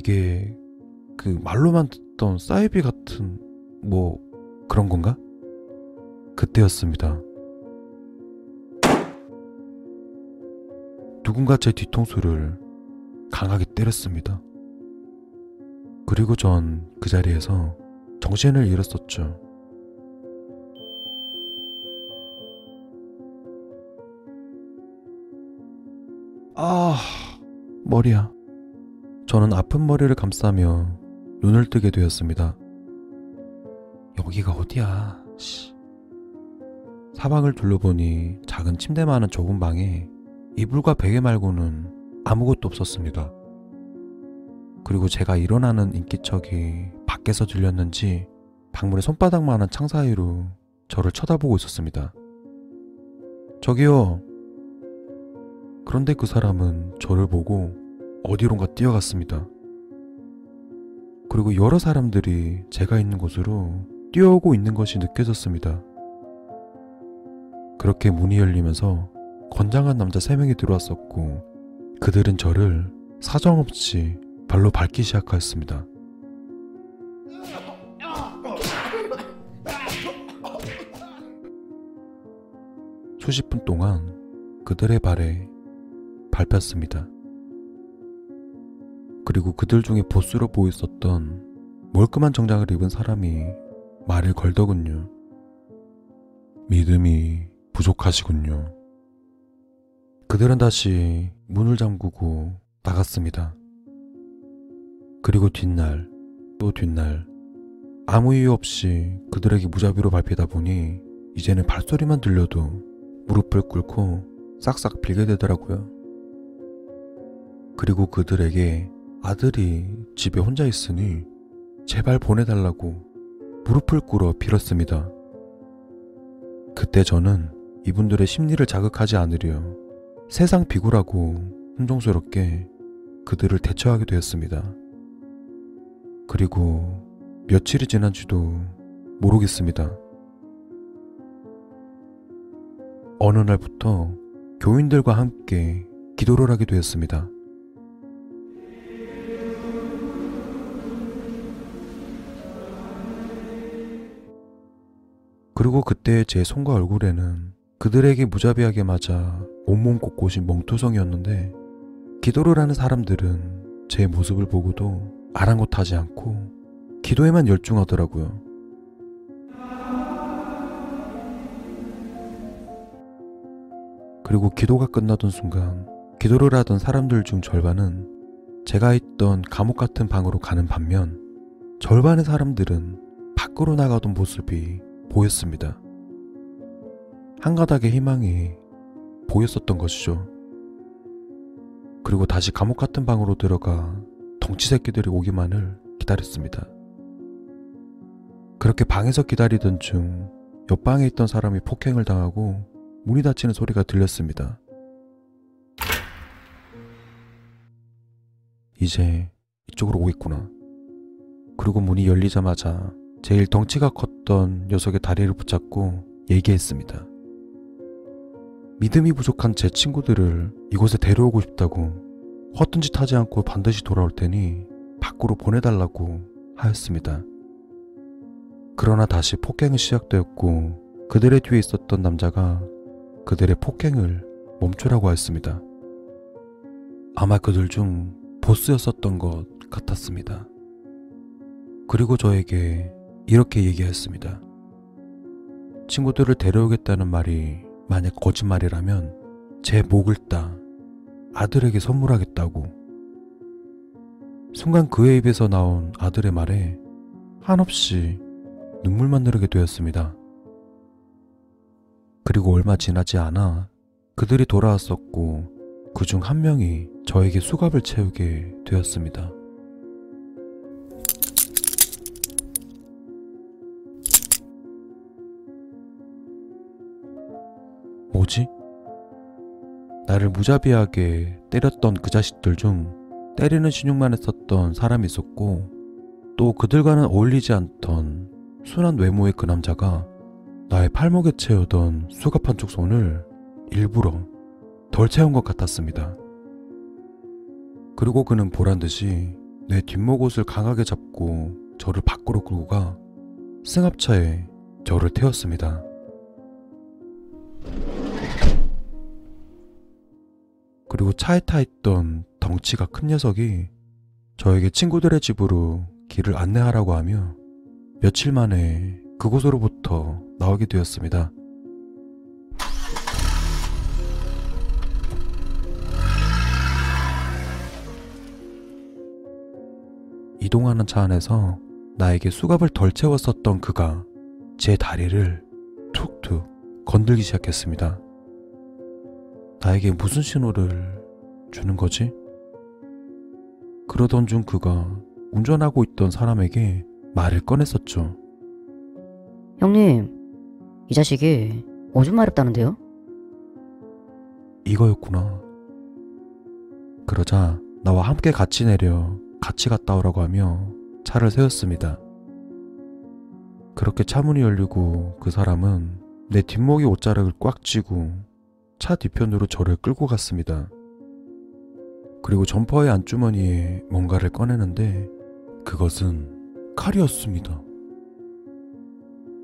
이게 그 말로만 듣던 사이비 같은 뭐 그런 건가? 그때였습니다. 누군가 제 뒤통수를 강하게 때렸습니다. 그리고 전 그 자리에서 정신을 잃었었죠. 아, 머리야. 저는 아픈 머리를 감싸며 눈을 뜨게 되었습니다. 여기가 어디야? 씨. 사방을 둘러보니 작은 침대만한 좁은 방에 이불과 베개 말고는 아무것도 없었습니다. 그리고 제가 일어나는 인기척이 밖에서 들렸는지 방문의 손바닥만한 창 사이로 저를 쳐다보고 있었습니다. 저기요. 그런데 그 사람은 저를 보고 어디론가 뛰어갔습니다. 그리고 여러 사람들이 제가 있는 곳으로 뛰어오고 있는 것이 느껴졌습니다. 그렇게 문이 열리면서 건장한 남자 세 명이 들어왔었고 그들은 저를 사정없이 발로 밟기 시작하였습니다. 수십 분 동안 그들의 발에 밟혔습니다. 그리고 그들 중에 보스로 보였었던 멀끔한 정장을 입은 사람이 말을 걸더군요. 믿음이 부족하시군요. 그들은 다시 문을 잠그고 나갔습니다. 그리고 뒷날, 또 뒷날, 아무 이유 없이 그들에게 무자비로 밟히다 보니 이제는 발소리만 들려도 무릎을 꿇고 싹싹 빌게 되더라고요. 그리고 그들에게 아들이 집에 혼자 있으니 제발 보내달라고 무릎을 꿇어 빌었습니다. 그때 저는 이분들의 심리를 자극하지 않으려 세상 비굴하고 흥정스럽게 그들을 대처하게 되었습니다. 그리고 며칠이 지난지도 모르겠습니다. 어느 날부터 교인들과 함께 기도를 하게 되었습니다. 그리고 그때 제 손과 얼굴에는 그들에게 무자비하게 맞아 온몸 곳곳이 멍투성이었는데 기도를 하는 사람들은 제 모습을 보고도 아랑곳하지 않고 기도에만 열중하더라고요. 그리고 기도가 끝나던 순간 기도를 하던 사람들 중 절반은 제가 있던 감옥 같은 방으로 가는 반면 절반의 사람들은 밖으로 나가던 모습이 보였습니다. 한 가닥의 희망이 보였었던 것이죠. 그리고 다시 감옥 같은 방으로 들어가 덩치 새끼들이 오기만을 기다렸습니다. 그렇게 방에서 기다리던 중 옆방에 있던 사람이 폭행을 당하고 문이 닫히는 소리가 들렸습니다. 이제 이쪽으로 오겠구나. 그리고 문이 열리자마자 제일 덩치가 컸던 녀석의 다리를 붙잡고 얘기했습니다. 믿음이 부족한 제 친구들을 이곳에 데려오고 싶다고 허튼 짓 하지 않고 반드시 돌아올 테니 밖으로 보내달라고 하였습니다. 그러나 다시 폭행은 시작되었고 그들의 뒤에 있었던 남자가 그들의 폭행을 멈추라고 하였습니다. 아마 그들 중 보스였었던 것 같았습니다. 그리고 저에게 이렇게 얘기하였습니다. 친구들을 데려오겠다는 말이 만약 거짓말이라면 제 목을 따 아들에게 선물하겠다고. 순간 그의 입에서 나온 아들의 말에 한없이 눈물만 흐르게 되었습니다. 그리고 얼마 지나지 않아 그들이 돌아왔었고 그중 한 명이 저에게 수갑을 채우게 되었습니다. 뭐지? 나를 무자비하게 때렸던 그 자식들 중 때리는 신용만 했었던 사람이 있었고 또 그들과는 어울리지 않던 순한 외모의 그 남자가 나의 팔목에 채우던 수갑 한쪽 손을 일부러 덜 채운 것 같았습니다. 그리고 그는 보란 듯이 내 뒷목옷을 강하게 잡고 저를 밖으로 끌고 가 승합차에 저를 태웠습니다. 그리고 차에 타 있던 덩치가 큰 녀석이 저에게 친구들의 집으로 길을 안내하라고 하며 며칠 만에 그곳으로부터 나오게 되었습니다. 이동하는 차 안에서 나에게 수갑을 덜 채웠었던 그가 제 다리를 툭툭 건들기 시작했습니다. 나에게 무슨 신호를 주는 거지? 그러던 중 그가 운전하고 있던 사람에게 말을 꺼냈었죠. 형님, 이 자식이 오줌 마렵다는데요? 이거였구나. 그러자 나와 함께 같이 내려 같이 갔다 오라고 하며 차를 세웠습니다. 그렇게 차 문이 열리고 그 사람은 내 뒷목이 옷자락을 꽉 쥐고 차 뒤편으로 저를 끌고 갔습니다. 그리고 점퍼의 안주머니에 뭔가를 꺼내는데 그것은 칼이었습니다.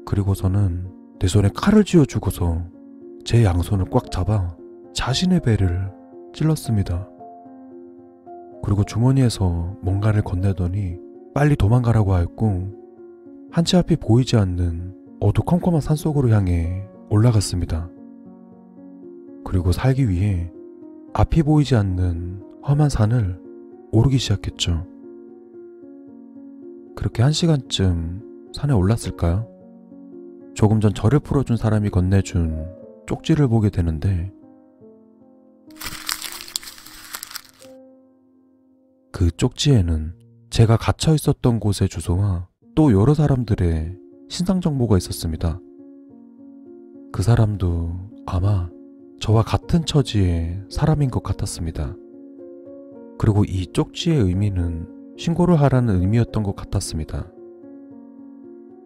그리고서는 내 손에 칼을 쥐어주고서 제 양손을 꽉 잡아 자신의 배를 찔렀습니다. 그리고 주머니에서 뭔가를 건네더니 빨리 도망가라고 하였고 한치 앞이 보이지 않는 어두컴컴한 산속으로 향해 올라갔습니다. 그리고 살기 위해 앞이 보이지 않는 험한 산을 오르기 시작했죠. 그렇게 한 시간쯤 산에 올랐을까요? 조금 전 저를 풀어준 사람이 건네준 쪽지를 보게 되는데 그 쪽지에는 제가 갇혀 있었던 곳의 주소와 또 여러 사람들의 신상 정보가 있었습니다. 그 사람도 아마 저와 같은 처지의 사람인 것 같았습니다. 그리고 이 쪽지의 의미는 신고를 하라는 의미였던 것 같았습니다.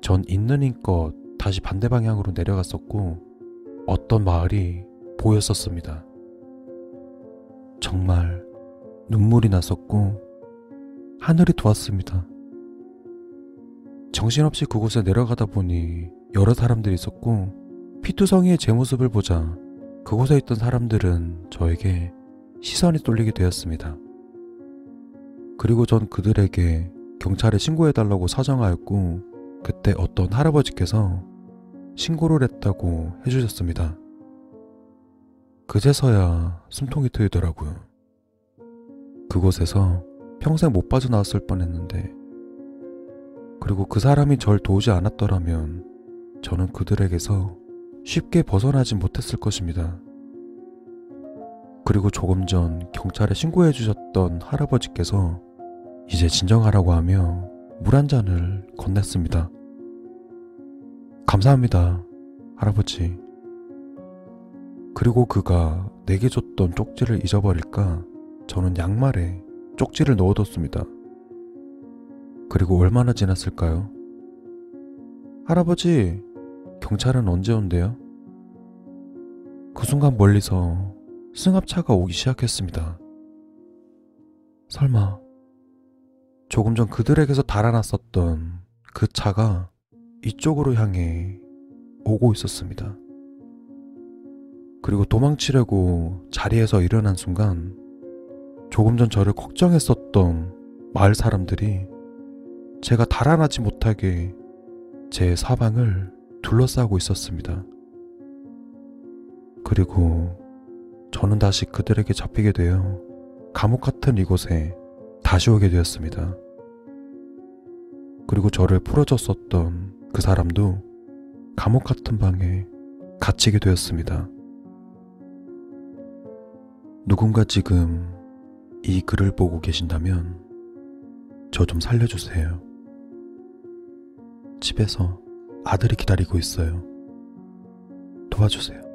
전 있는 힘껏 다시 반대 방향으로 내려갔었고 어떤 마을이 보였었습니다. 정말 눈물이 났었고 하늘이 도왔습니다. 정신없이 그곳에 내려가다 보니 여러 사람들이 있었고 피투성이의 제 모습을 보자 그곳에 있던 사람들은 저에게 시선이 쏠리게 되었습니다. 그리고 전 그들에게 경찰에 신고해달라고 사정하였고 그때 어떤 할아버지께서 신고를 했다고 해주셨습니다. 그제서야 숨통이 트이더라고요. 그곳에서 평생 못 빠져나왔을 뻔했는데 그리고 그 사람이 절 도우지 않았더라면 저는 그들에게서 쉽게 벗어나진 못했을 것입니다. 그리고 조금 전 경찰에 신고해 주셨던 할아버지께서 이제 진정하라고 하며 물 한 잔을 건넸습니다. 감사합니다, 할아버지. 그리고 그가 내게 줬던 쪽지를 잊어버릴까 저는 양말에 쪽지를 넣어뒀습니다. 그리고 얼마나 지났을까요? 할아버지, 경찰은 언제 온대요? 그 순간 멀리서 승합차가 오기 시작했습니다. 설마 조금 전 그들에게서 달아났었던 그 차가 이쪽으로 향해 오고 있었습니다. 그리고 도망치려고 자리에서 일어난 순간 조금 전 저를 걱정했었던 마을 사람들이 제가 달아나지 못하게 제 사방을 둘러싸고 있었습니다. 그리고 저는 다시 그들에게 잡히게 되어 감옥 같은 이곳에 다시 오게 되었습니다. 그리고 저를 풀어줬었던 그 사람도 감옥 같은 방에 갇히게 되었습니다. 누군가 지금 이 글을 보고 계신다면 저 좀 살려주세요. 집에서 아들이 기다리고 있어요. 도와주세요.